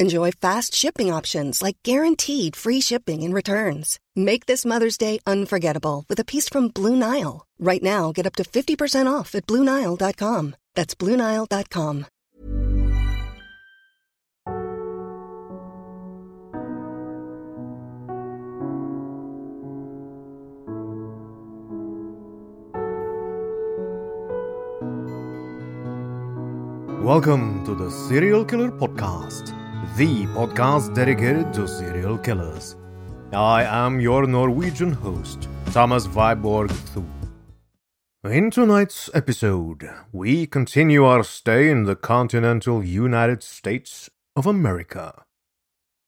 Enjoy fast shipping options like guaranteed free shipping and returns. Make this Mother's Day unforgettable with a piece from Blue Nile. Right now, get up to 50% off at BlueNile.com. That's BlueNile.com. Welcome to the Serial Killer Podcast, the podcast dedicated to serial killers. I am your Norwegian host, Thomas Viborg Thu. In tonight's episode, we continue our stay in the continental United States of America.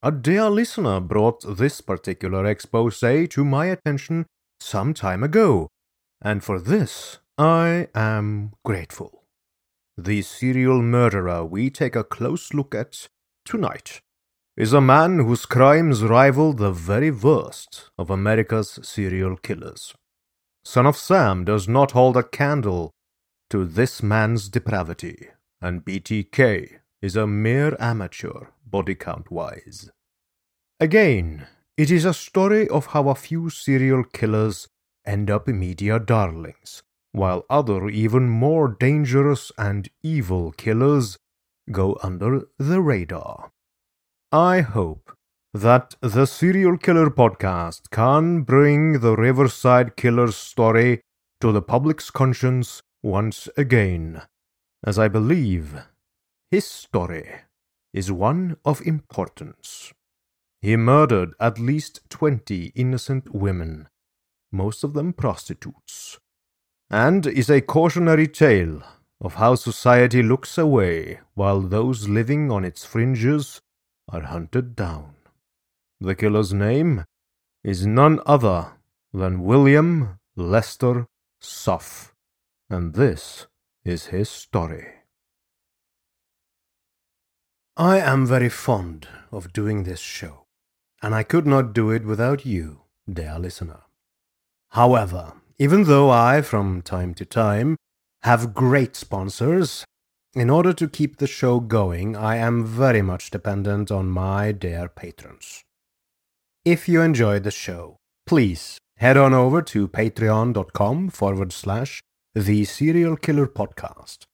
A dear listener brought this particular expose to my attention some time ago, and for this I am grateful. The serial murderer we take a close look at tonight is a man whose crimes rival the very worst of America's serial killers. Son of Sam does not hold a candle to this man's depravity, and BTK is a mere amateur body count wise. Again, it is a story of how a few serial killers end up media darlings while other even more dangerous and evil killers go under the radar. I hope that the Serial Killer podcast can bring the Riverside Killer's story to the public's conscience once again, as I believe his story is one of importance. He murdered at least twenty innocent women, most of them prostitutes, and is a cautionary tale of how society looks away while those living on its fringes are hunted down. The killer's name is none other than William Lester Suff, and this is his story. I am very fond of doing this show, and I could not do it without you, dear listener. However, even though I, from time to time, have great sponsors, in order to keep the show going, I am very much dependent on my dear patrons. If you enjoyed the show, please head on over to patreon.com forward slash the serial killer podcast.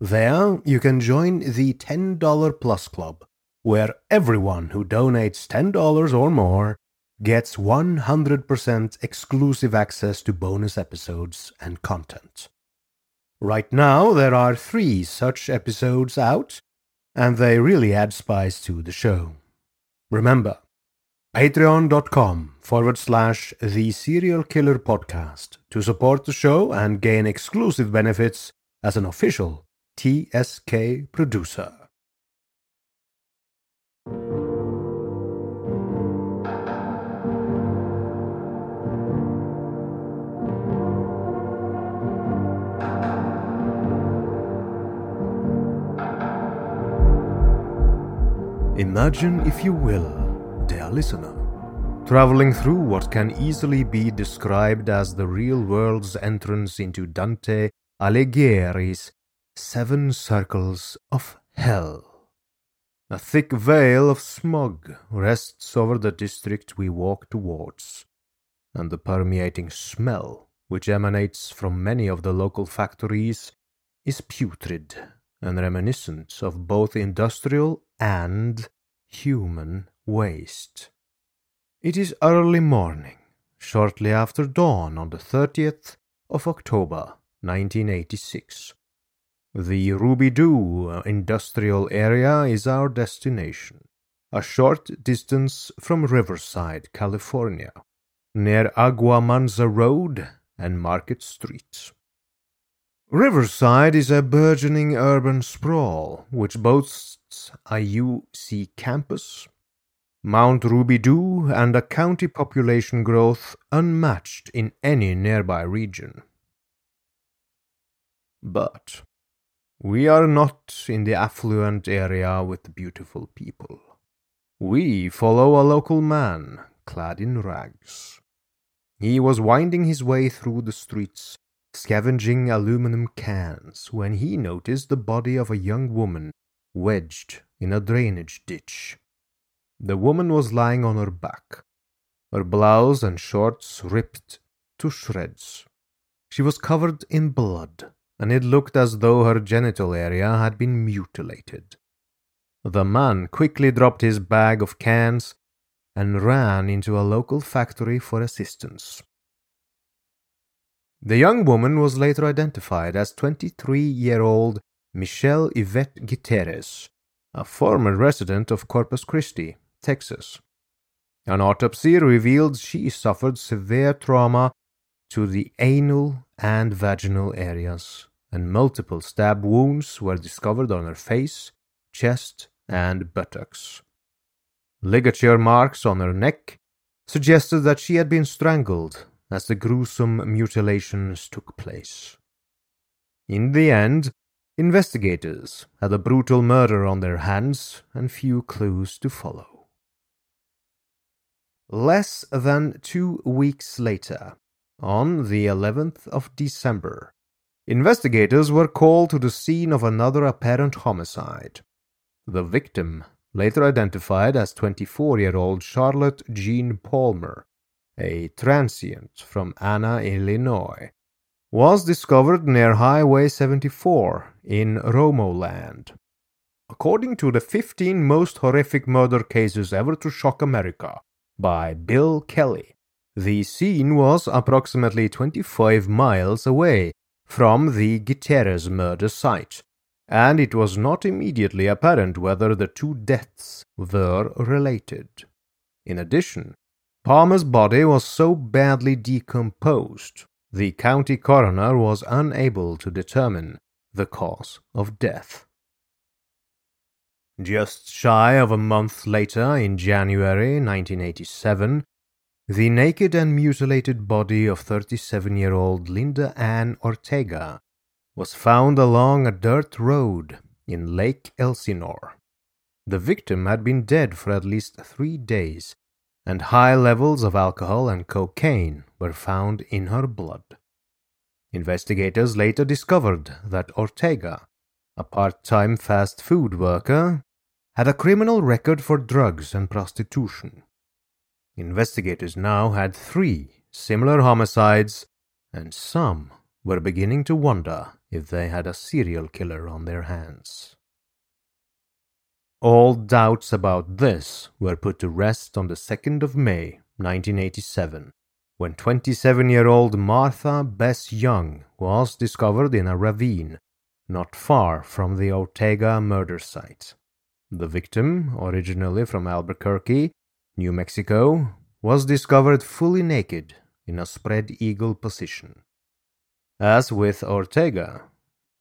There you can join the $10 plus club, where everyone who donates $10 or more gets 100% exclusive access to bonus episodes and content. Right now, there are three such episodes out, and they really add spice to the show. Remember, patreon.com forward slash the serial killer podcast to support the show and gain exclusive benefits as an official TSK producer. Imagine, if you will, dear listener, traveling through what can easily be described as the real world's entrance into Dante Alighieri's Seven Circles of Hell. A thick veil of smog rests over the district we walk towards, and the permeating smell which emanates from many of the local factories is putrid and reminiscent of both industrial and human waste. It is early morning, shortly after dawn on the 30th of October, 1986. The Rubidoux industrial area is our destination, a short distance from Riverside, California, near Agua Mansa Road and Market Street. Riverside is a burgeoning urban sprawl which boasts a UC campus, Mount Rubidoux, and a county population growth unmatched in any nearby region. But we are not in the affluent area with beautiful people. We follow a local man clad in rags. He was winding his way through the streets, scavenging aluminum cans, when he noticed the body of a young woman wedged in a drainage ditch. The woman was lying on her back, her blouse and shorts ripped to shreds. She was covered in blood, and it looked as though her genital area had been mutilated. The man quickly dropped his bag of cans and ran into a local factory for assistance. The young woman was later identified as 23 year old Michelle Yvette Gutierrez, a former resident of Corpus Christi, Texas. An autopsy revealed she suffered severe trauma to the anal and vaginal areas, and multiple stab wounds were discovered on her face, chest, and buttocks. Ligature marks on her neck suggested that she had been strangled as the gruesome mutilations took place. In the end, investigators had a brutal murder on their hands and few clues to follow. Less than two weeks later, on the 11th of December, investigators were called to the scene of another apparent homicide. The victim later identified as 24 year old Charlotte Jean Palmer, a transient from Anna, Illinois, was discovered near Highway 74 in Romoland. According to the 15 most horrific murder cases ever to shock America by Bill Kelly, the scene was approximately 25 miles away from the Gutierrez murder site, and it was not immediately apparent whether the two deaths were related. In addition, Palmer's body was so badly decomposed, the county coroner was unable to determine the cause of death. Just shy of a month later, in January 1987, the naked and mutilated body of 37 year old Linda Ann Ortega was found along a dirt road in Lake Elsinore. The victim had been dead for at least three days, and high levels of alcohol and cocaine were found in her blood. Investigators later discovered that Ortega, a part time fast food worker, had a criminal record for drugs and prostitution. Investigators now had three similar homicides, and some were beginning to wonder if they had a serial killer on their hands. All doubts about this were put to rest on the 2nd of May, 1987, when 27 year old Martha Bess Young was discovered in a ravine not far from the Ortega murder site. The victim, originally from Albuquerque, New Mexico, was discovered fully naked in a spread eagle position. As with Ortega,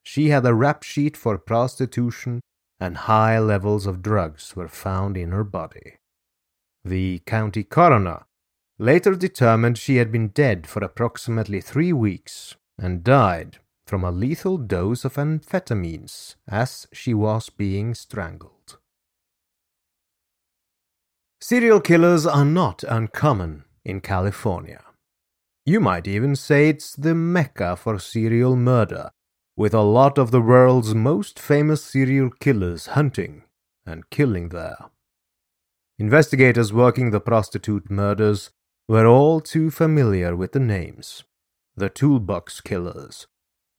she had a rap sheet for prostitution and high levels of drugs were found in her body. The county coroner later determined she had been dead for approximately three weeks and died from a lethal dose of amphetamines as she was being strangled. Serial killers are not uncommon in California. You might even say it's the mecca for serial murder, with a lot of the world's most famous serial killers hunting and killing there. Investigators working the prostitute murders were all too familiar with the names the Toolbox Killers,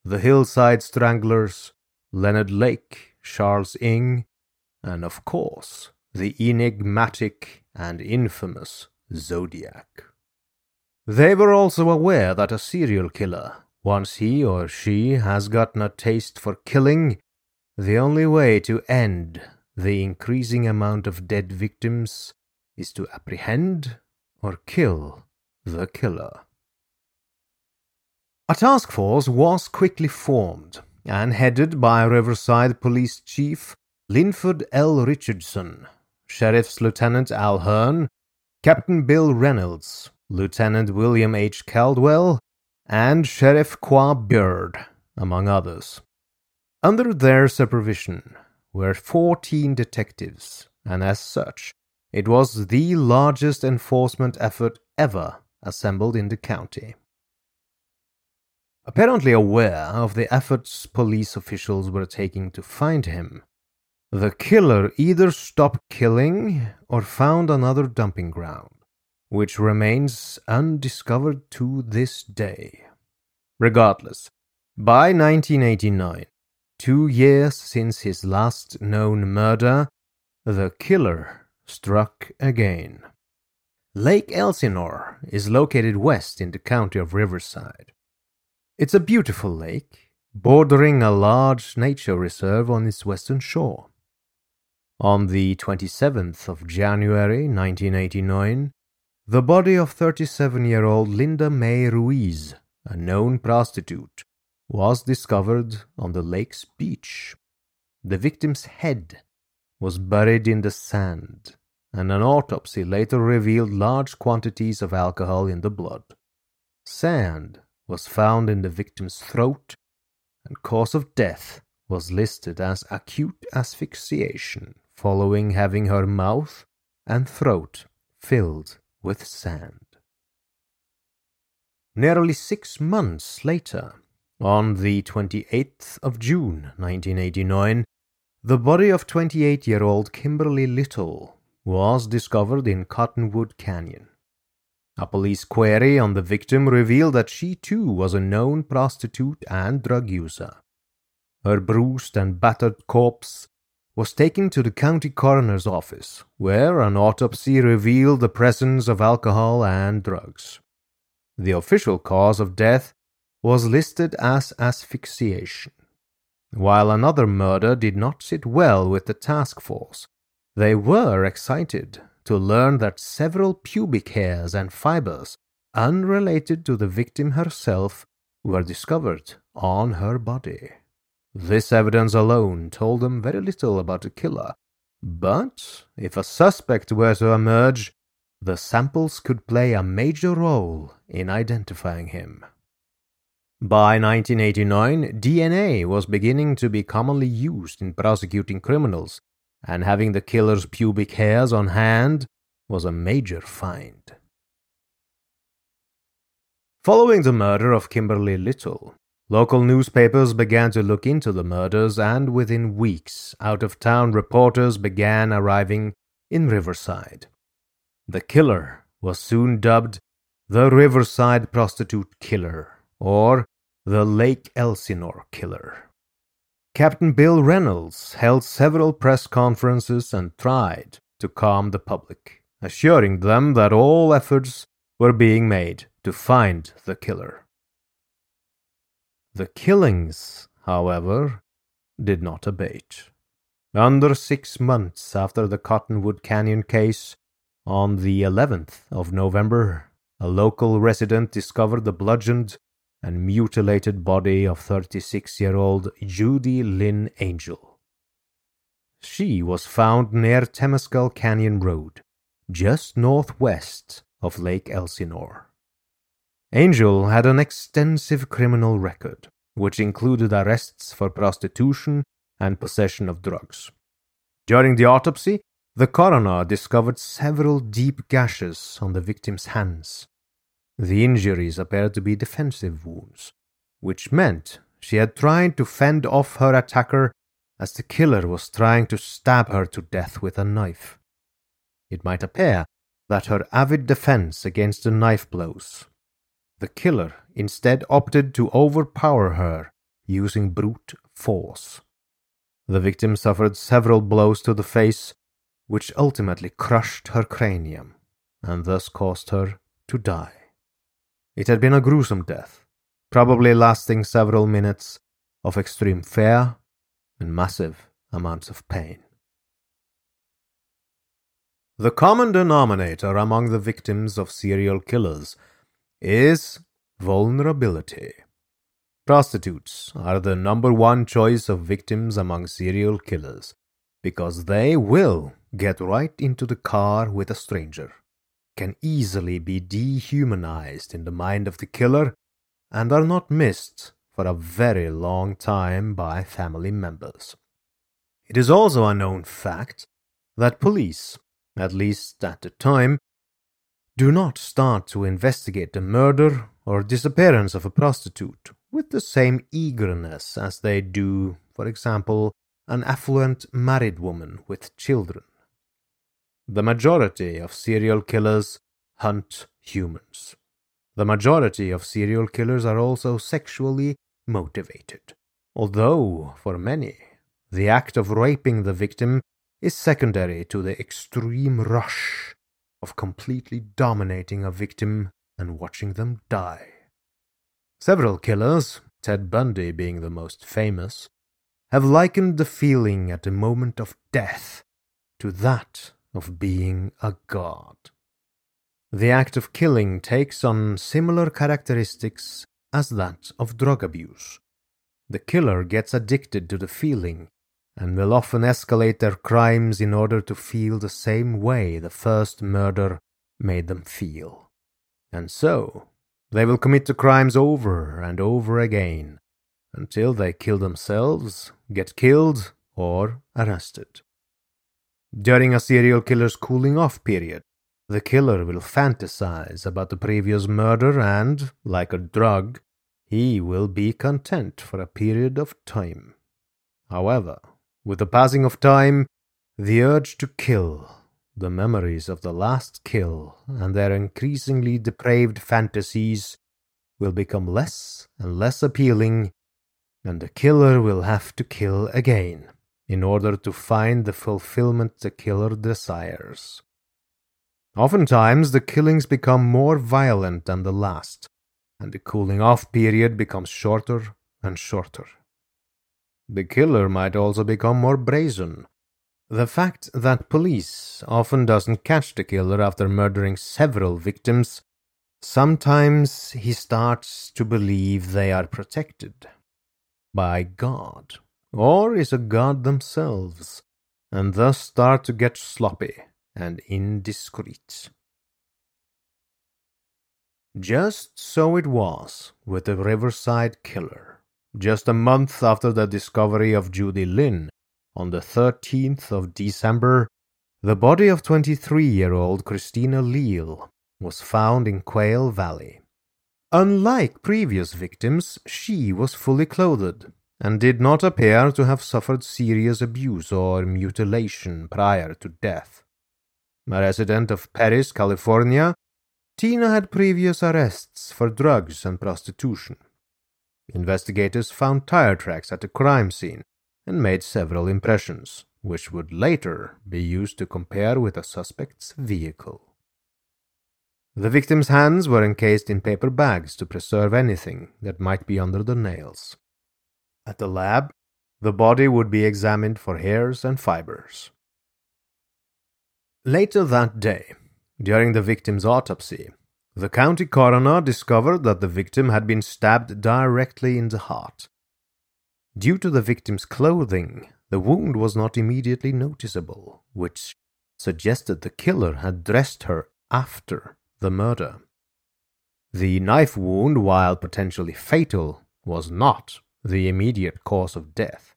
the Hillside Stranglers, Leonard Lake, Charles Ng, and of course, the enigmatic and infamous Zodiac. They were also aware that a serial killer, once he or she has gotten a taste for killing, the only way to end the increasing amount of dead victims is to apprehend or kill the killer. A task force was quickly formed and headed by Riverside Police Chief Linford L. Richardson, Sheriff's Lieutenant Al Hearn, Captain Bill Reynolds, Lieutenant William H. Caldwell, and Sheriff Cois Byrd, among others. Under their supervision were 14 detectives, and as such, it was the largest enforcement effort ever assembled in the county. Apparently aware of the efforts police officials were taking to find him, the killer either stopped killing or found another dumping ground, which remains undiscovered to this day. Regardless, by 1989, two years since his last known murder, the killer struck again. Lake Elsinore is located west in the county of Riverside. It's a beautiful lake, bordering a large nature reserve on its western shore. On the 27th of January 1989, the body of 37 year old Linda May Ruiz, a known prostitute, was discovered on the lake's beach. The victim's head was buried in the sand, and an autopsy later revealed large quantities of alcohol in the blood. Sand was found in the victim's throat, and cause of death was listed as acute asphyxiation following having her mouth and throat filled with sand. Nearly six months later, on the 28th of June 1989, the body of 28 year old Kimberly Little was discovered in Cottonwood Canyon. A police query on the victim revealed that she too was a known prostitute and drug user. Her bruised and battered corpse was taken to the county coroner's office, where an autopsy revealed the presence of alcohol and drugs. The official cause of death was listed as asphyxiation. While another murder did not sit well with the task force, they were excited to learn that several pubic hairs and fibers unrelated to the victim herself were discovered on her body. This evidence alone told them very little about the killer, but if a suspect were to emerge, the samples could play a major role in identifying him. By 1989, DNA was beginning to be commonly used in prosecuting criminals, and having the killer's pubic hairs on hand was a major find. Following the murder of Kimberly Little, Local newspapers began to look into the murders, and within weeks, out of town reporters began arriving in Riverside. The killer was soon dubbed the Riverside Prostitute Killer, or the Lake Elsinore Killer. Captain Bill Reynolds held several press conferences and tried to calm the public, assuring them that all efforts were being made to find the killer. The killings, however, did not abate. Under six months after the Cottonwood Canyon case, on the 11th of November, a local resident discovered the bludgeoned and mutilated body of 36 year old Judy Lynn Angel. She was found near Temescal Canyon Road, just northwest of Lake Elsinore. Angel had an extensive criminal record, which included arrests for prostitution and possession of drugs. During the autopsy, The coroner discovered several deep gashes on the victim's hands. The injuries appeared to be defensive wounds, which meant she had tried to fend off her attacker as the killer was trying to stab her to death with a knife. It might appear that her avid defense against the knife blows. The killer instead opted to overpower her using brute force. The victim suffered several blows to the face, which ultimately crushed her cranium and thus caused her to die. It had been a gruesome death, probably lasting several minutes of extreme fear and massive amounts of pain. The common denominator among the victims of serial killers is vulnerability. Prostitutes are the number one choice of victims among serial killers because they will get right into the car with a stranger, can easily be dehumanized in the mind of the killer, and are not missed for a very long time by family members. It is also a known fact that police, at least at the time, do not start to investigate the murder or disappearance of a prostitute with the same eagerness as they do, for example, an affluent married woman with children. The majority of serial killers hunt humans. The majority of serial killers are also sexually motivated, although, for many, the act of raping the victim is secondary to the extreme rush of completely dominating a victim and watching them die. Several killers, Ted Bundy being the most famous, have likened the feeling at the moment of death to that of being a god. The act of killing takes on similar characteristics as that of drug abuse. The killer gets addicted to the feeling and will often escalate their crimes in order to feel the same way the first murder made them feel. And so, they will commit the crimes over and over again until they kill themselves, get killed, or arrested. During a serial killer's cooling off period, the killer will fantasize about the previous murder and, like a drug, he will be content for a period of time. However, with the passing of time, the urge to kill, the memories of the last kill, and their increasingly depraved fantasies will become less and less appealing, and the killer will have to kill again in order to find the fulfillment the killer desires. Oftentimes, the killings become more violent than the last, and the cooling off period becomes shorter and shorter. The killer might also become more brazen. The fact that police often doesn't catch the killer after murdering several victims, sometimes he starts to believe they are protected by God or is a god themselves, and thus start to get sloppy and indiscreet. Just so it was with the Riverside Killer. Just a month after the discovery of Judy Lynn, on the 13th of December, the body of 23 year old Christina Leal was found in Quail Valley. Unlike previous victims, she was fully clothed and did not appear to have suffered serious abuse or mutilation prior to death. A resident of Perris, California, Tina had previous arrests for drugs and prostitution. Investigators found tire tracks at the crime scene and made several impressions, which would later be used to compare with a suspect's vehicle. The victim's hands were encased in paper bags to preserve anything that might be under the nails. At the lab, the body would be examined for hairs and fibers. Later that day, during the victim's autopsy, the county coroner discovered that the victim had been stabbed directly in the heart. Due to the victim's clothing, the wound was not immediately noticeable, which suggested the killer had dressed her after the murder. The knife wound, while potentially fatal, was not the immediate cause of death.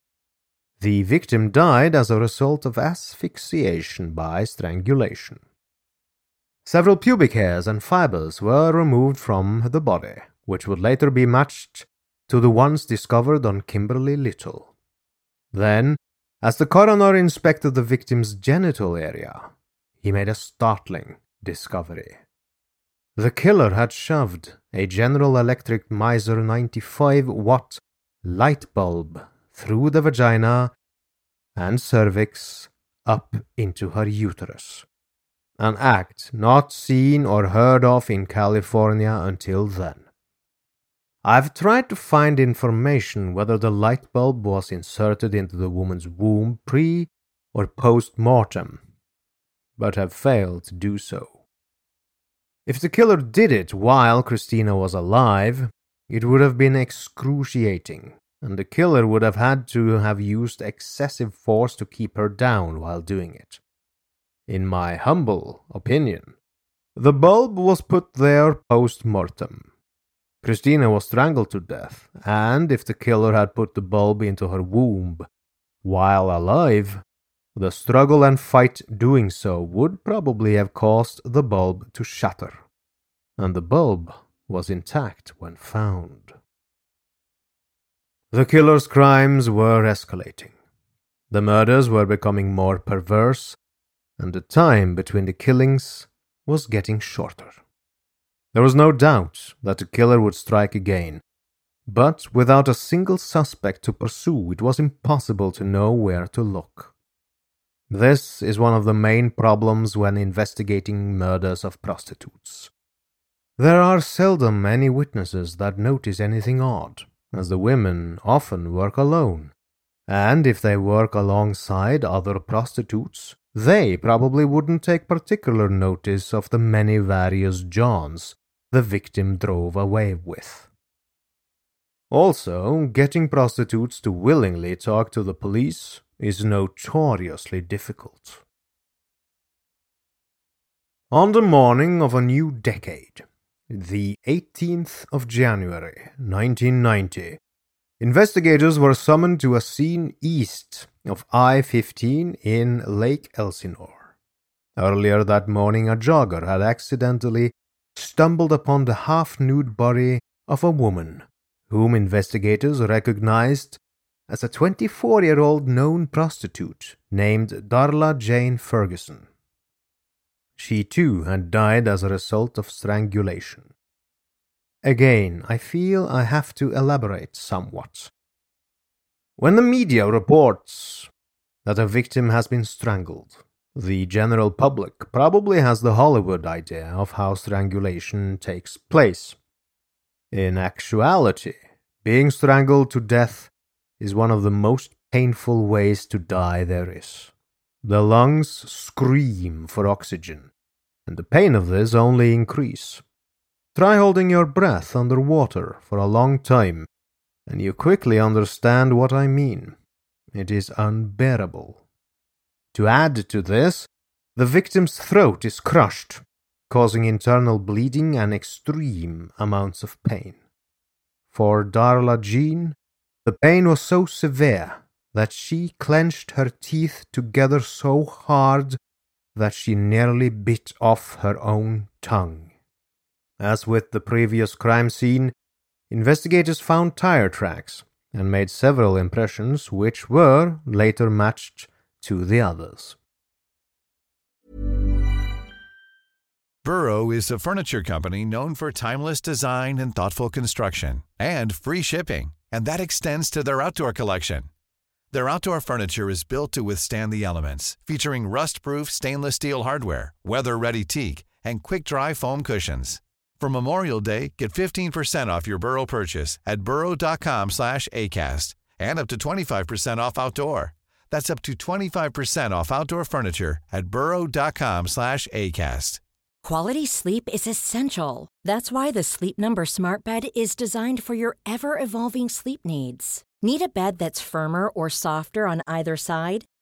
The victim died as a result of asphyxiation by strangulation. Several pubic hairs and fibers were removed from the body, which would later be matched to the ones discovered on Kimberly Little. Then, as the coroner inspected the victim's genital area, he made a startling discovery. The killer had shoved a General Electric Miser 95 watt light bulb through the vagina and cervix up into her uterus. An act not seen or heard of in California until then. I've tried to find information whether the light bulb was inserted into the woman's womb pre or post mortem, but have failed to do so. If the killer did it while Christina was alive, it would have been excruciating, and the killer would have had to have used excessive force to keep her down while doing it. In my humble opinion, the bulb was put there post mortem. Christina was strangled to death, and if the killer had put the bulb into her womb while alive, the struggle and fight doing so would probably have caused the bulb to shatter, and the bulb was intact when found. The killer's crimes were escalating. The murders were becoming more perverse, and the time between the killings was getting shorter. There was no doubt that the killer would strike again, but without a single suspect to pursue, it was impossible to know where to look. This is one of the main problems when investigating murders of prostitutes. There are seldom any witnesses that notice anything odd, as the women often work alone, and if they work alongside other prostitutes, they probably wouldn't take particular notice of the many various Johns the victim drove away with. Also, getting prostitutes to willingly talk to the police is notoriously difficult. On the morning of a new decade, the 18th of January 1990, investigators were summoned to a scene east of I 15 in Lake Elsinore. Earlier that morning, a jogger had accidentally stumbled upon the half nude body of a woman whom investigators recognized as a 24 year old known prostitute named Darla Jane Ferguson. She too had died as a result of strangulation. Again, I feel I have to elaborate somewhat. When the media reports that a victim has been strangled, the general public probably has the Hollywood idea of how strangulation takes place. In actuality, being strangled to death is one of the most painful ways to die there is. The lungs scream for oxygen, and the pain of this only increase. Try holding your breath underwater for a long time, and you quickly understand what I mean. It is unbearable. To add to this, the victim's throat is crushed, causing internal bleeding and extreme amounts of pain. For Darla Jean, the pain was so severe that she clenched her teeth together so hard that she nearly bit off her own tongue. As with the previous crime scene, investigators found tire tracks and made several impressions which were later matched to the others. Burrow is a furniture company known for timeless design and thoughtful construction and free shipping and that extends to their outdoor collection. Their outdoor furniture is built to withstand the elements, featuring rust-proof stainless steel hardware, weather-ready teak, and quick-dry foam cushions. For Memorial Day, get 15% off your Burrow purchase at burrow.com/acast and up to 25% off outdoor. That's up to 25% off outdoor furniture at burrow.com/acast. Quality sleep is essential. That's why the Sleep Number Smart Bed is designed for your ever evolving sleep needs. Need a bed that's firmer or softer on either side?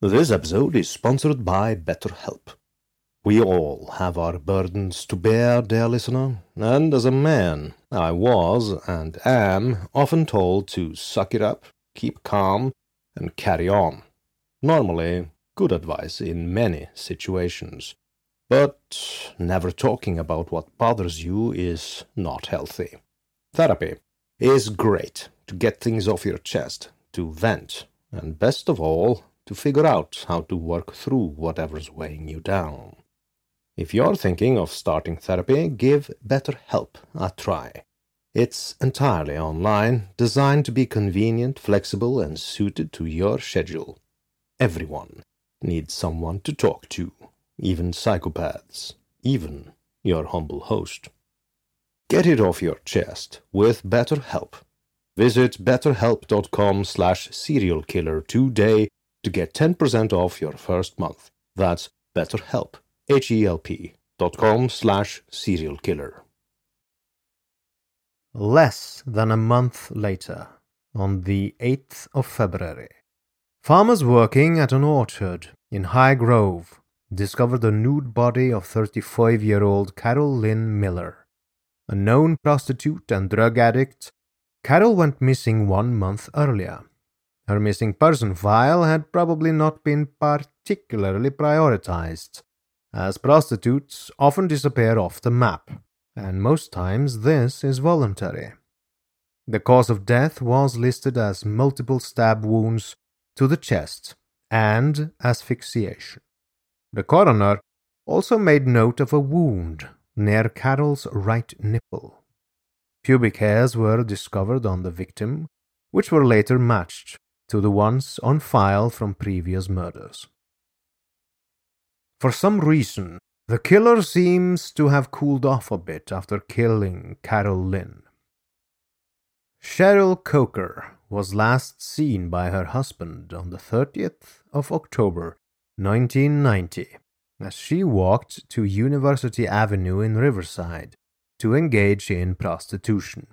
This episode is sponsored by BetterHelp. We all have our burdens to bear, dear listener, and as a man, I was and am often told to suck it up, keep calm, and carry on. Normally, good advice in many situations. But never talking about what bothers you is not healthy. Therapy is great to get things off your chest, to vent, and best of all, to figure out how to work through whatever's weighing you down. If you're thinking of starting therapy, give BetterHelp a try. It's entirely online, designed to be convenient, flexible, and suited to your schedule. Everyone needs someone to talk to, even psychopaths, even your humble host. Get it off your chest with BetterHelp. Visit betterhelp.com slash serialkiller today to get 10% off your first month. That's BetterHelp, H-E-L-P dot com slash serial killer. Less than a month later, on the 8th of February, farmers working at an orchard in Highgrove discovered the nude body of 35-year-old Carol Lynn Miller. A known prostitute and drug addict, Carol went missing one month earlier. Her missing person file had probably not been particularly prioritized, as prostitutes often disappear off the map, and most times this is voluntary. The cause of death was listed as multiple stab wounds to the chest and asphyxiation. The coroner also made note of a wound near Carol's right nipple. Pubic hairs were discovered on the victim, which were later matched to the ones on file from previous murders. For some reason, the killer seems to have cooled off a bit after killing Carol Lynn. Cheryl Coker was last seen by her husband on the 30th of October 1990 as she walked to University Avenue in Riverside to engage in prostitution.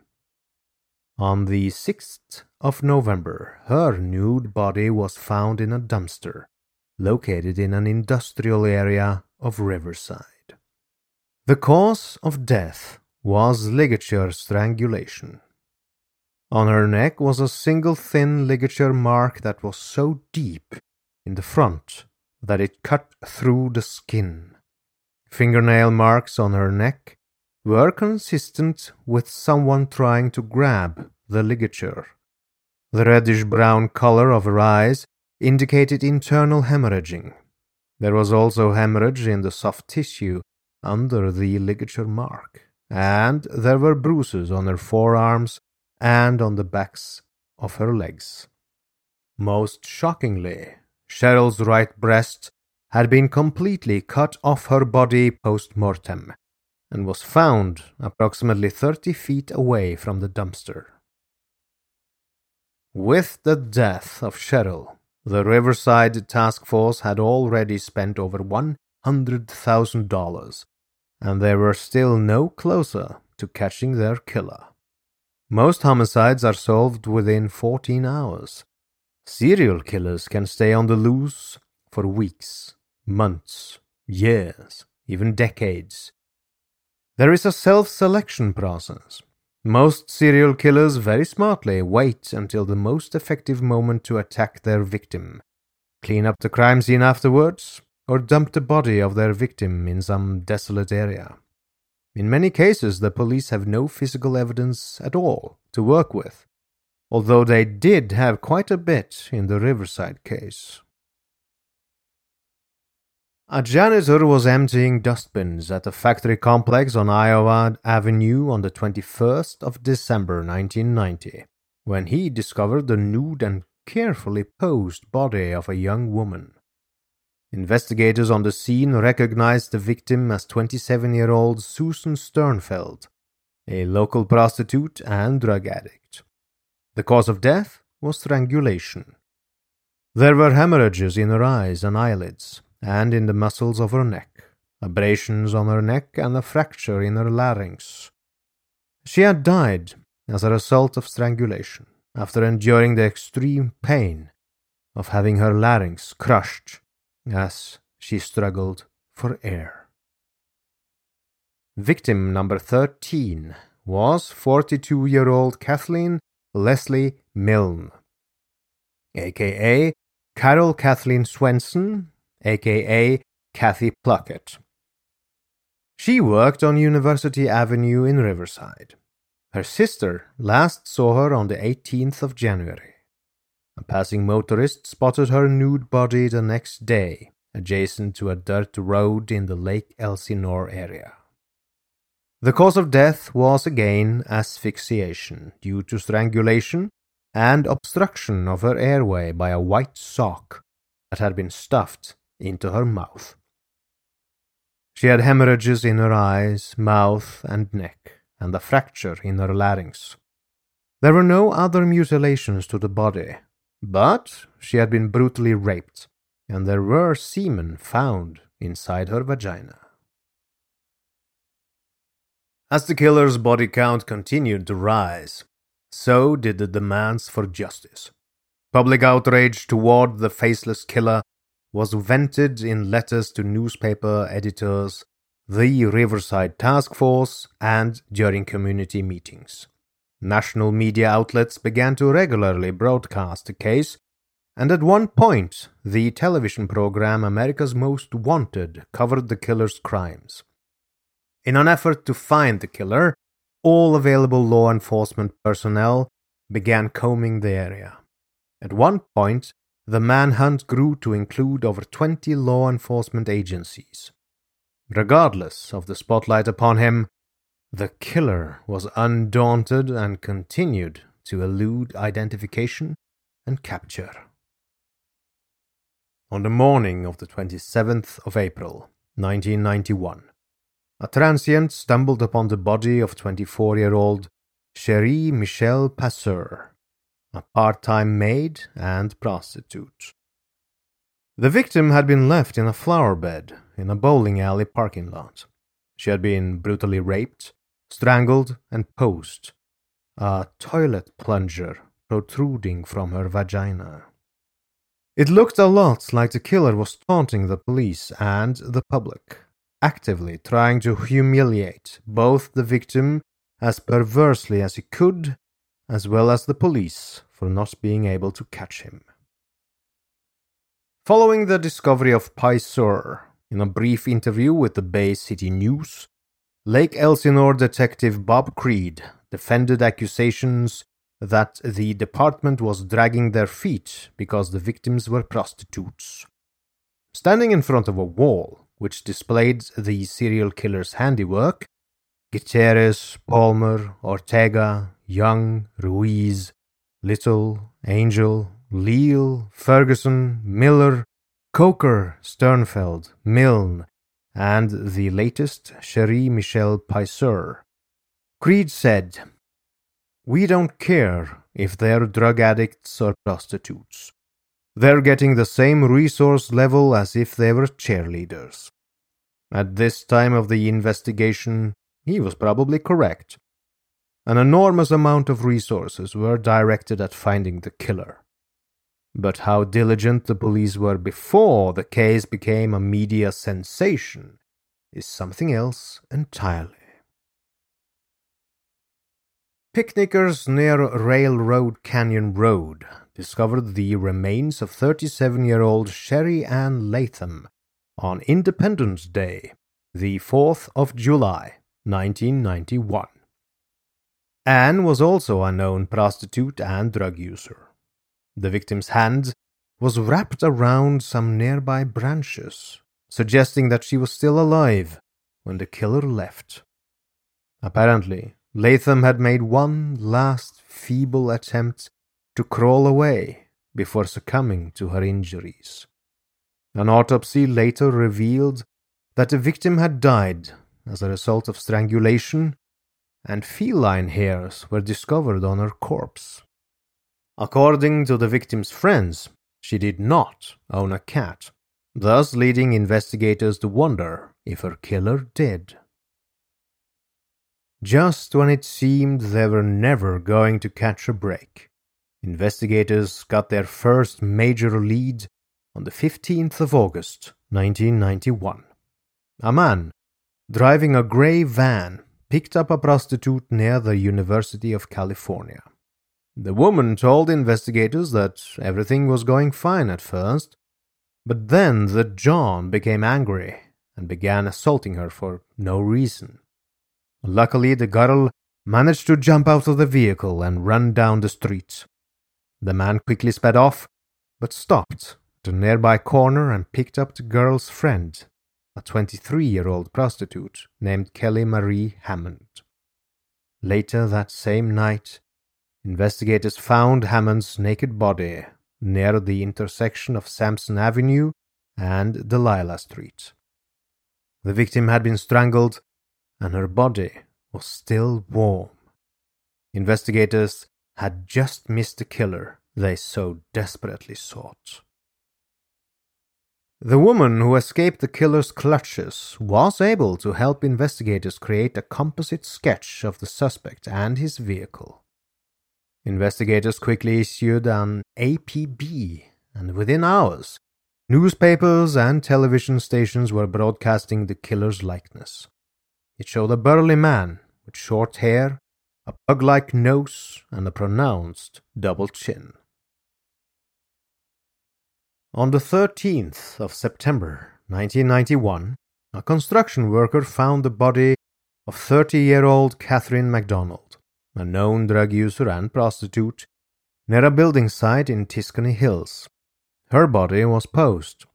On the 6th of November, her nude body was found in a dumpster located in an industrial area of Riverside. The cause of death was ligature strangulation. On her neck was a single thin ligature mark that was so deep in the front that it cut through the skin. Fingernail marks on her neck were consistent with someone trying to grab the ligature. The reddish brown color of her eyes indicated internal hemorrhaging. There was also hemorrhage in the soft tissue under the ligature mark, and there were bruises on her forearms and on the backs of her legs. Most shockingly, Cheryl's right breast had been completely cut off her body post mortem and was found approximately 30 feet away from the dumpster. With the death of Cheryl, the Riverside Task Force had already spent over $100,000, and they were still no closer to catching their killer. Most homicides are solved within 14 hours. Serial killers can stay on the loose for weeks, months, years, even decades. There is a self selection process. Most serial killers very smartly wait until the most effective moment to attack their victim, clean up the crime scene afterwards, or dump the body of their victim in some desolate area. In many cases, the police have no physical evidence at all to work with, although they did have quite a bit in the Riverside case. A janitor was emptying dustbins at a factory complex on Iowa Avenue on the 21st of December 1990 when he discovered the nude and carefully posed body of a young woman. investigators on the scene recognized the victim as 27 year old Susan Sternfeld, a local prostitute and drug addict. The cause of death was strangulation. There were hemorrhages in her eyes and eyelids, and in the muscles of her neck, abrasions on her neck, and a fracture in her larynx. She had died as a result of strangulation after enduring the extreme pain of having her larynx crushed as she struggled for air. Victim number 13 was 42 year old Kathleen Leslie Milne, aka Carol Kathleen Swenson, aka Kathy Pluckett. She worked on University Avenue in Riverside. Her sister last saw her on the 18th of January. A passing motorist spotted her nude body the next day, adjacent to a dirt road in the Lake Elsinore area. The cause of death was again asphyxiation due to strangulation and obstruction of her airway by a white sock that had been stuffed into her mouth. She had hemorrhages in her eyes, mouth, and neck, and a fracture in her larynx. There were no other mutilations to the body, but she had been brutally raped, and there were semen found inside her vagina. As the killer's body count continued to rise, so did the demands for justice. Public outrage toward the faceless killer was vented in letters to newspaper editors, the Riverside Task Force, and during community meetings. National media outlets began to regularly broadcast the case, and at one point, the television program America's Most Wanted covered the killer's crimes. In an effort to find the killer, all available law enforcement personnel began combing the area. At one point, the manhunt grew to include over 20 law enforcement agencies. Regardless of the spotlight upon him, the killer was undaunted and continued to elude identification and capture. On the morning of the 27th of April, 1991, a transient stumbled upon the body of 24 year old Cherie Michelle Payseur, a part time maid and prostitute. The victim had been left in a flower bed in a bowling alley parking lot. She had been brutally raped, strangled, and posed, a toilet plunger protruding from her vagina. It looked a lot like the killer was taunting the police and the public, actively trying to humiliate both the victim as perversely as he could, as well as the police for not being able to catch him. Following the discovery of Payseur, in a brief interview with the Bay City News, Lake Elsinore detective Bob Creed defended accusations that the department was dragging their feet because the victims were prostitutes. Standing in front of a wall, which displayed the serial killer's handiwork, Gutierrez, Palmer, Ortega, Young, Ruiz, Little, Angel, Leal, Ferguson, Miller, Coker, Sternfeld, Milne, and the latest, Cherie Michelle Payseur. Creed said, We don't care if they're drug addicts or prostitutes. They're getting the same resource level as if they were cheerleaders. At this time of the investigation, he was probably correct. An enormous amount of resources were directed at finding the killer. But how diligent the police were before the case became a media sensation is something else entirely. Picnickers near Railroad Canyon Road discovered the remains of 37 year old Sherry Ann Latham on Independence Day, the 4th of July, 1991. Anne was also a known prostitute and drug user. The victim's hand was wrapped around some nearby branches, suggesting that she was still alive when the killer left. Apparently, Latham had made one last feeble attempt to crawl away before succumbing to her injuries. An autopsy later revealed that the victim had died as a result of strangulation, and feline hairs were discovered on her corpse. According to the victim's friends, she did not own a cat, thus leading investigators to wonder if her killer did. Just when it seemed they were never going to catch a break, investigators got their first major lead on the 15th of August, 1991. A man driving a grey van picked up a prostitute near the University of California. The woman told investigators that everything was going fine at first, but then the John became angry and began assaulting her for no reason. Luckily, the girl managed to jump out of the vehicle and run down the street. The man quickly sped off, but stopped at a nearby corner and picked up the girl's friend, a 23 year old prostitute named Kelly Marie Hammond. Later that same night, investigators found Hammond's naked body near the intersection of Sampson Avenue and Delilah Street. The victim had been strangled, and her body was still warm. Investigators had just missed the killer they so desperately sought. The woman who escaped the killer's clutches was able to help investigators create a composite sketch of the suspect and his vehicle. Investigators quickly issued an APB, and within hours, newspapers and television stations were broadcasting the killer's likeness. It showed a burly man with short hair, a pug like nose, and a pronounced double chin. On the 13th of September 1991, a construction worker found the body of 30 year old Catherine MacDonald, a known drug user and prostitute, near a building site in Tuscany Hills. Her body was posed,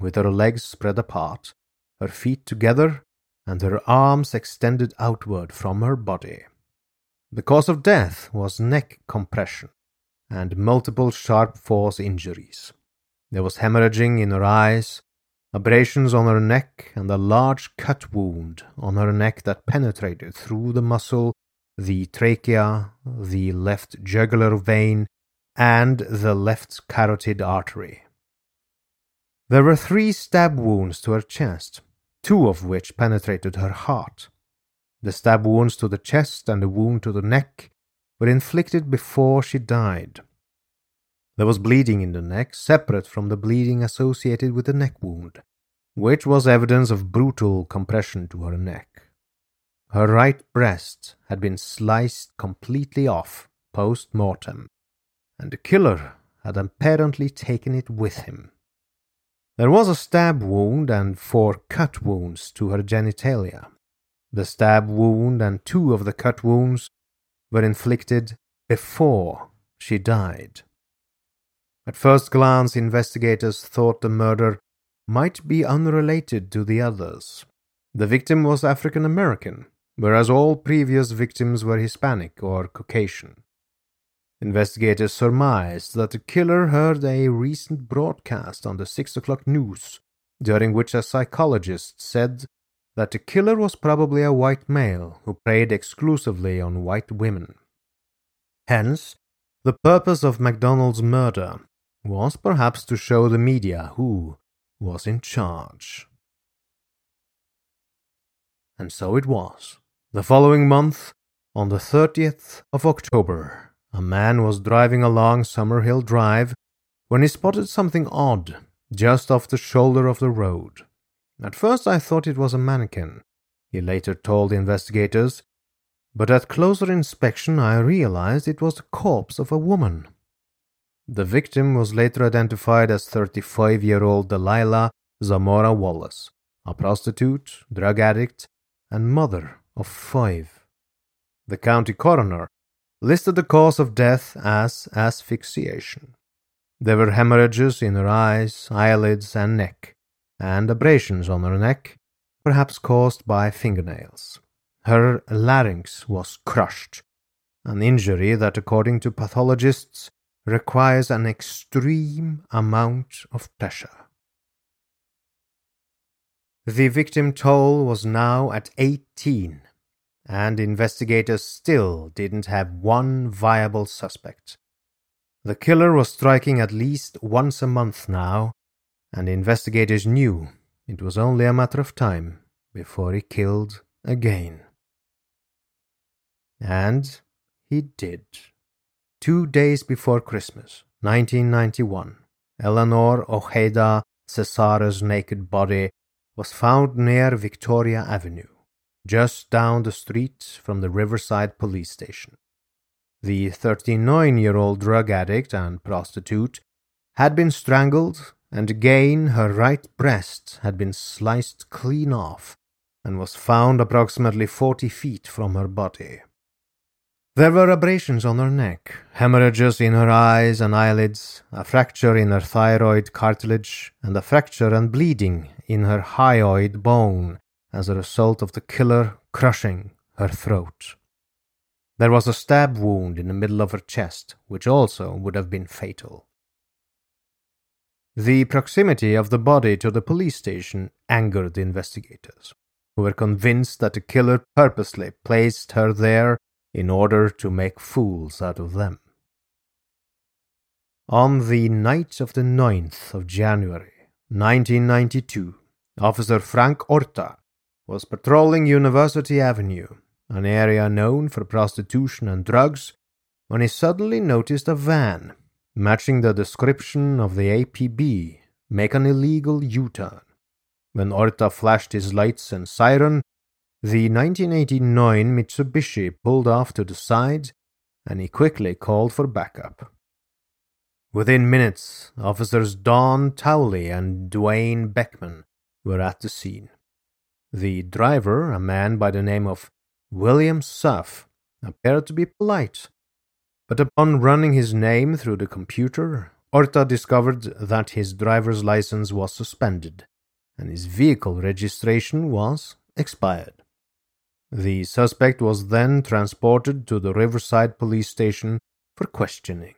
with her legs spread apart, her feet together, and her arms extended outward from her body. The cause of death was neck compression and multiple sharp force injuries. There was hemorrhaging in her eyes, abrasions on her neck, and a large cut wound on her neck that penetrated through the muscle, the trachea, the left jugular vein, and the left carotid artery. There were three stab wounds to her chest, two of which penetrated her heart. The stab wounds to the chest and the wound to the neck were inflicted before she died. There was bleeding in the neck, separate from the bleeding associated with the neck wound, which was evidence of brutal compression to her neck. Her right breast had been sliced completely off post mortem, and the killer had apparently taken it with him. There was a stab wound and four cut wounds to her genitalia. The stab wound and two of the cut wounds were inflicted before she died. At first glance, investigators thought the murder might be unrelated to the others. The victim was African American, whereas all previous victims were Hispanic or Caucasian. Investigators surmised that the killer heard a recent broadcast on the 6 o'clock news, during which a psychologist said that the killer was probably a white male who preyed exclusively on white women. Hence, the purpose of MacDonald's murder was perhaps to show the media who was in charge. And so it was. The following month, on the 30th of October, a man was driving along Summerhill Drive when he spotted something odd just off the shoulder of the road. At first I thought it was a mannequin, he later told the investigators, but at closer inspection I realized it was the corpse of a woman. The victim was later identified as 35 year old Delilah Zamora Wallace, a prostitute, drug addict, and mother of five. The county coroner listed the cause of death as asphyxiation. There were hemorrhages in her eyes, eyelids, and neck, and abrasions on her neck, perhaps caused by fingernails. Her larynx was crushed, an injury that, according to pathologists, requires an extreme amount of pressure. The victim toll was now at 18, and investigators still didn't have one viable suspect. The killer was striking at least once a month now, and investigators knew it was only a matter of time before he killed again. And he did. Two days before Christmas, 1991, Eleanor Ojeda Casares' naked body was found near Victoria Avenue, just down the street from the Riverside police station. The 39 year old drug addict and prostitute had been strangled, and again her right breast had been sliced clean off and was found approximately 40 feet from her body. There were abrasions on her neck, hemorrhages in her eyes and eyelids, a fracture in her thyroid cartilage, and a fracture and bleeding in her hyoid bone as a result of the killer crushing her throat. There was a stab wound in the middle of her chest, which also would have been fatal. The proximity of the body to the police station angered the investigators, who were convinced that the killer purposely placed her there in order to make fools out of them. On the night of the 9th of January, 1992, Officer Frank Orta was patrolling University Avenue, an area known for prostitution and drugs, when he suddenly noticed a van, matching the description of the APB, make an illegal U turn. When Orta flashed his lights and siren, the 1989 Mitsubishi pulled off to the side, and he quickly called for backup. Within minutes, officers Don Towley and Dwayne Beckman were at the scene. The driver, a man by the name of William Suff, appeared to be polite, but upon running his name through the computer, Orta discovered that his driver's license was suspended and his vehicle registration was expired. The suspect was then transported to the Riverside police station for questioning.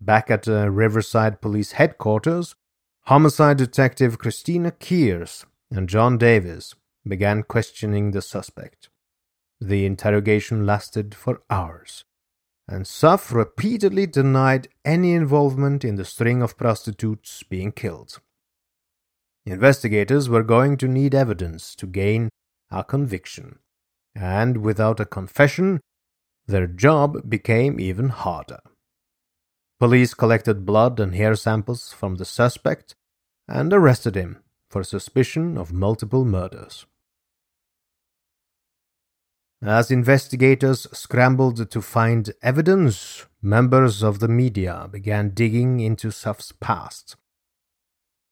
Back at the Riverside police headquarters, homicide detective Christina Keers and John Davis began questioning the suspect. The interrogation lasted for hours, and Suff repeatedly denied any involvement in the string of prostitutes being killed. Investigators were going to need evidence to gain a conviction, and without a confession, their job became even harder. Police collected blood and hair samples from the suspect and arrested him for suspicion of multiple murders. As investigators scrambled to find evidence, members of the media began digging into Suff's past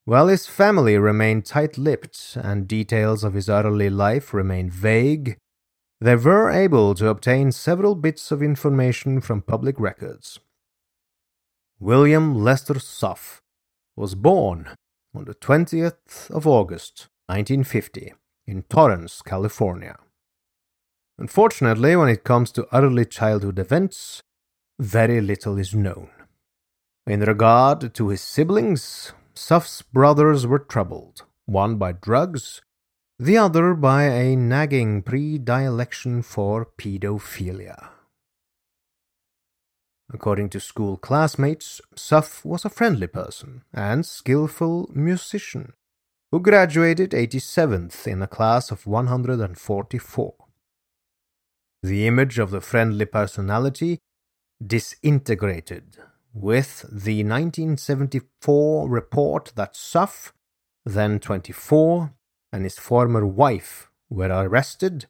while his family remained tight lipped and details of his early life remained vague, they were able to obtain several bits of information from public records. William Lester Suff was born on the 20th of August 1950 in Torrance, California. Unfortunately, when it comes to early childhood events, very little is known. In regard to his siblings, Suff's brothers were troubled, one by drugs, the other by a nagging predilection for pedophilia. According to school classmates, Suff was a friendly person and skillful musician who graduated 87th in a class of 144. The image of the friendly personality disintegrated with the 1974 report that Suff, then 24, and his former wife were arrested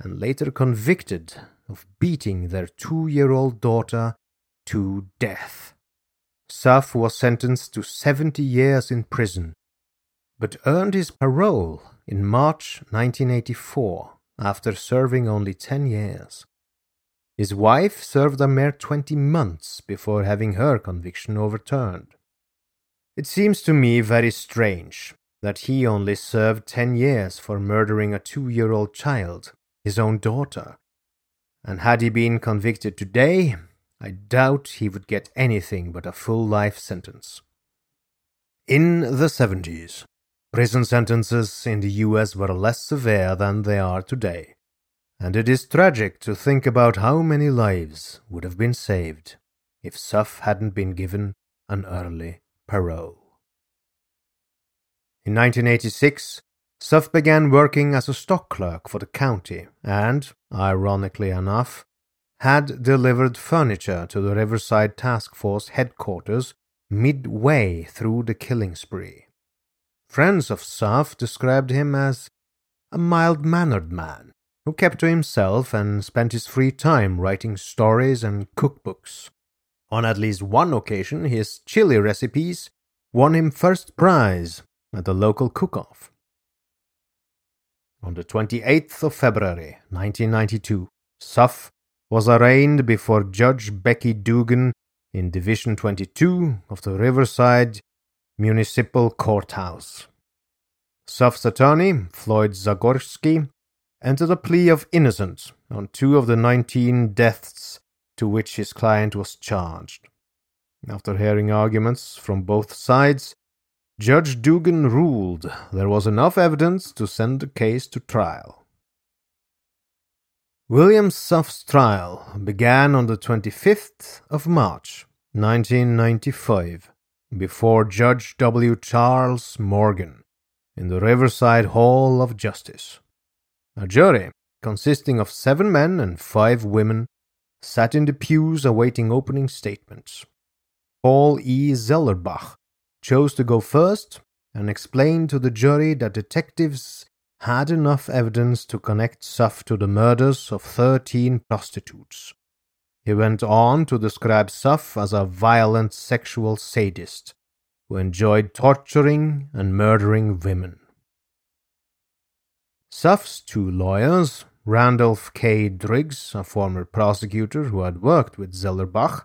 and later convicted of beating their two year old daughter to death. Suff was sentenced to 70 years in prison, but earned his parole in March 1984 after serving only 10 years. His wife served a mere 20 months before having her conviction overturned. It seems to me very strange that he only served 10 years for murdering a two year old child, his own daughter. And had he been convicted today, I doubt he would get anything but a full life sentence. In the 70s, prison sentences in the US were less severe than they are today, and it is tragic to think about how many lives would have been saved if Suff hadn't been given an early parole. In 1986, Suff began working as a stock clerk for the county and, ironically enough, had delivered furniture to the Riverside Task Force headquarters midway through the killing spree. Friends of Suff described him as a mild mannered man who kept to himself and spent his free time writing stories and cookbooks. On at least one occasion, his chili recipes won him first prize at the local cook off. On the 28th of February 1992, Suff was arraigned before Judge Becky Dugan in Division 22 of the Riverside Municipal Courthouse. Suff's attorney, Floyd Zagorski, entered a plea of innocence on two of the 19 deaths to which his client was charged. After hearing arguments from both sides, Judge Dugan ruled there was enough evidence to send the case to trial. William Suff's trial began on the 25th of March, 1995, before Judge W. Charles Morgan in the Riverside Hall of Justice. A jury consisting of seven men and five women sat in the pews awaiting opening statements. Paul E. Zellerbach chose to go first and explain to the jury that detectives had enough evidence to connect Suff to the murders of 13 prostitutes. He went on to describe Suff as a violent sexual sadist who enjoyed torturing and murdering women. Suff's two lawyers, Randolph K. Driggs, a former prosecutor who had worked with Zellerbach,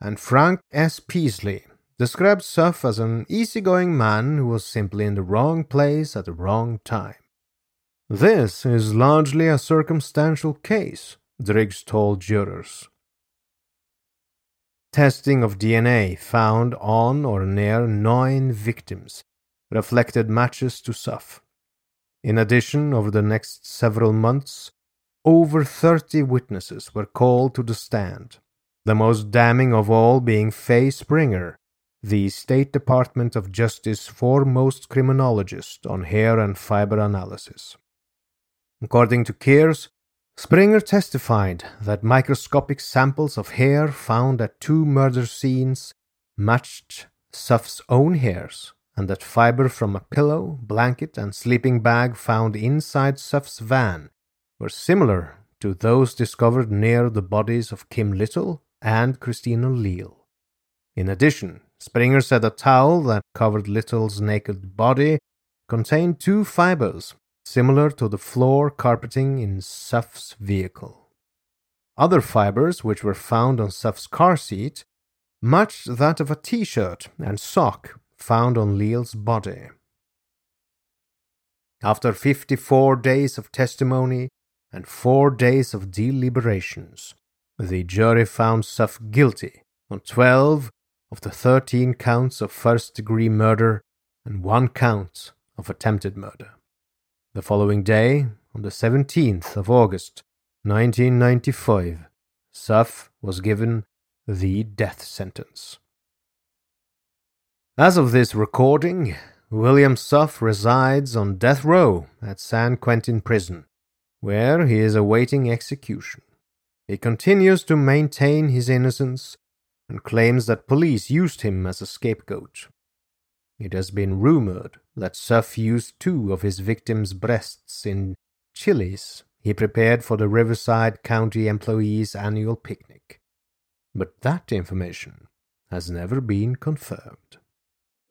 and Frank S. Peasley, described Suff as an easygoing man who was simply in the wrong place at the wrong time. This is largely a circumstantial case, Driggs told jurors. Testing of DNA found on or near nine victims reflected matches to Suff. In addition, over the next several months, over 30 witnesses were called to the stand, the most damning of all being Fay Springer, the State Department of Justice foremost criminologist on hair and fiber analysis. According to Keers, Springer testified that microscopic samples of hair found at two murder scenes matched Suff's own hairs, and that fiber from a pillow, blanket, and sleeping bag found inside Suff's van were similar to those discovered near the bodies of Kim Little and Christina Leal. In addition, Springer said a towel that covered Little's naked body contained two fibers similar to the floor carpeting in Suff's vehicle. Other fibers, which were found on Suff's car seat, matched that of a t shirt and sock found on Leal's body. After 54 days of testimony and four days of deliberations, the jury found Suff guilty on 12 of the 13 counts of first degree murder and one count of attempted murder. The following day, on the 17th of August, 1995, Suff was given the death sentence. As of this recording, William Suff resides on death row at San Quentin Prison, where he is awaiting execution. He continues to maintain his innocence and claims that police used him as a scapegoat. It has been rumored that Suff used two of his victims' breasts in chilies he prepared for the Riverside County employees' annual picnic. But that information has never been confirmed.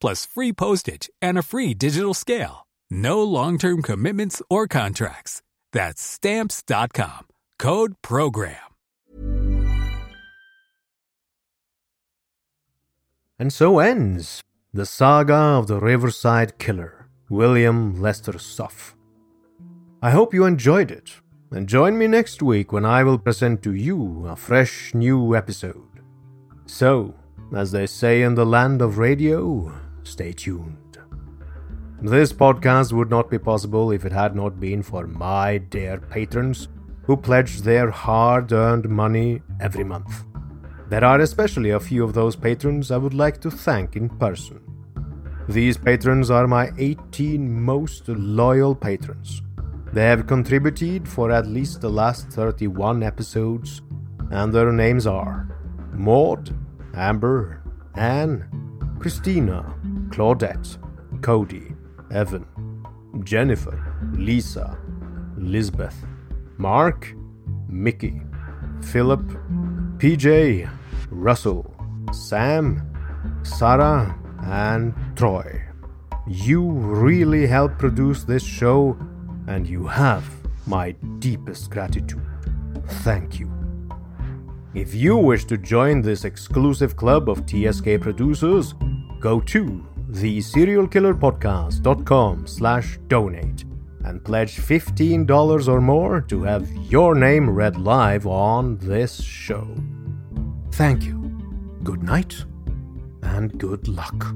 plus free postage and a free digital scale. No long-term commitments or contracts. That's stamps.com. Code program. And so ends the saga of the Riverside Killer, William Lester Suff. I hope you enjoyed it, and join me next week when I will present to you a fresh new episode. So, as they say in the land of radio, stay tuned. This podcast would not be possible if it had not been for my dear patrons who pledge their hard earned money every month. There are especially a few of those patrons I would like to thank in person. These patrons are my 18 most loyal patrons they have contributed for at least the last 31 episodes, and their names are Maud, Amber, Anne, Christina, Claudette, Cody, Evan, Jennifer, Lisa, Lisbeth, Mark, Mickey, Philip, PJ, Russell, Sam, Sarah, and Troy. You really help produce this show and you have my deepest gratitude. Thank you. If you wish to join this exclusive club of TSK producers, go to theserialkillerpodcast.com slash donate and pledge $15 or more to have your name read live on this show. Thank you. Good night and good luck.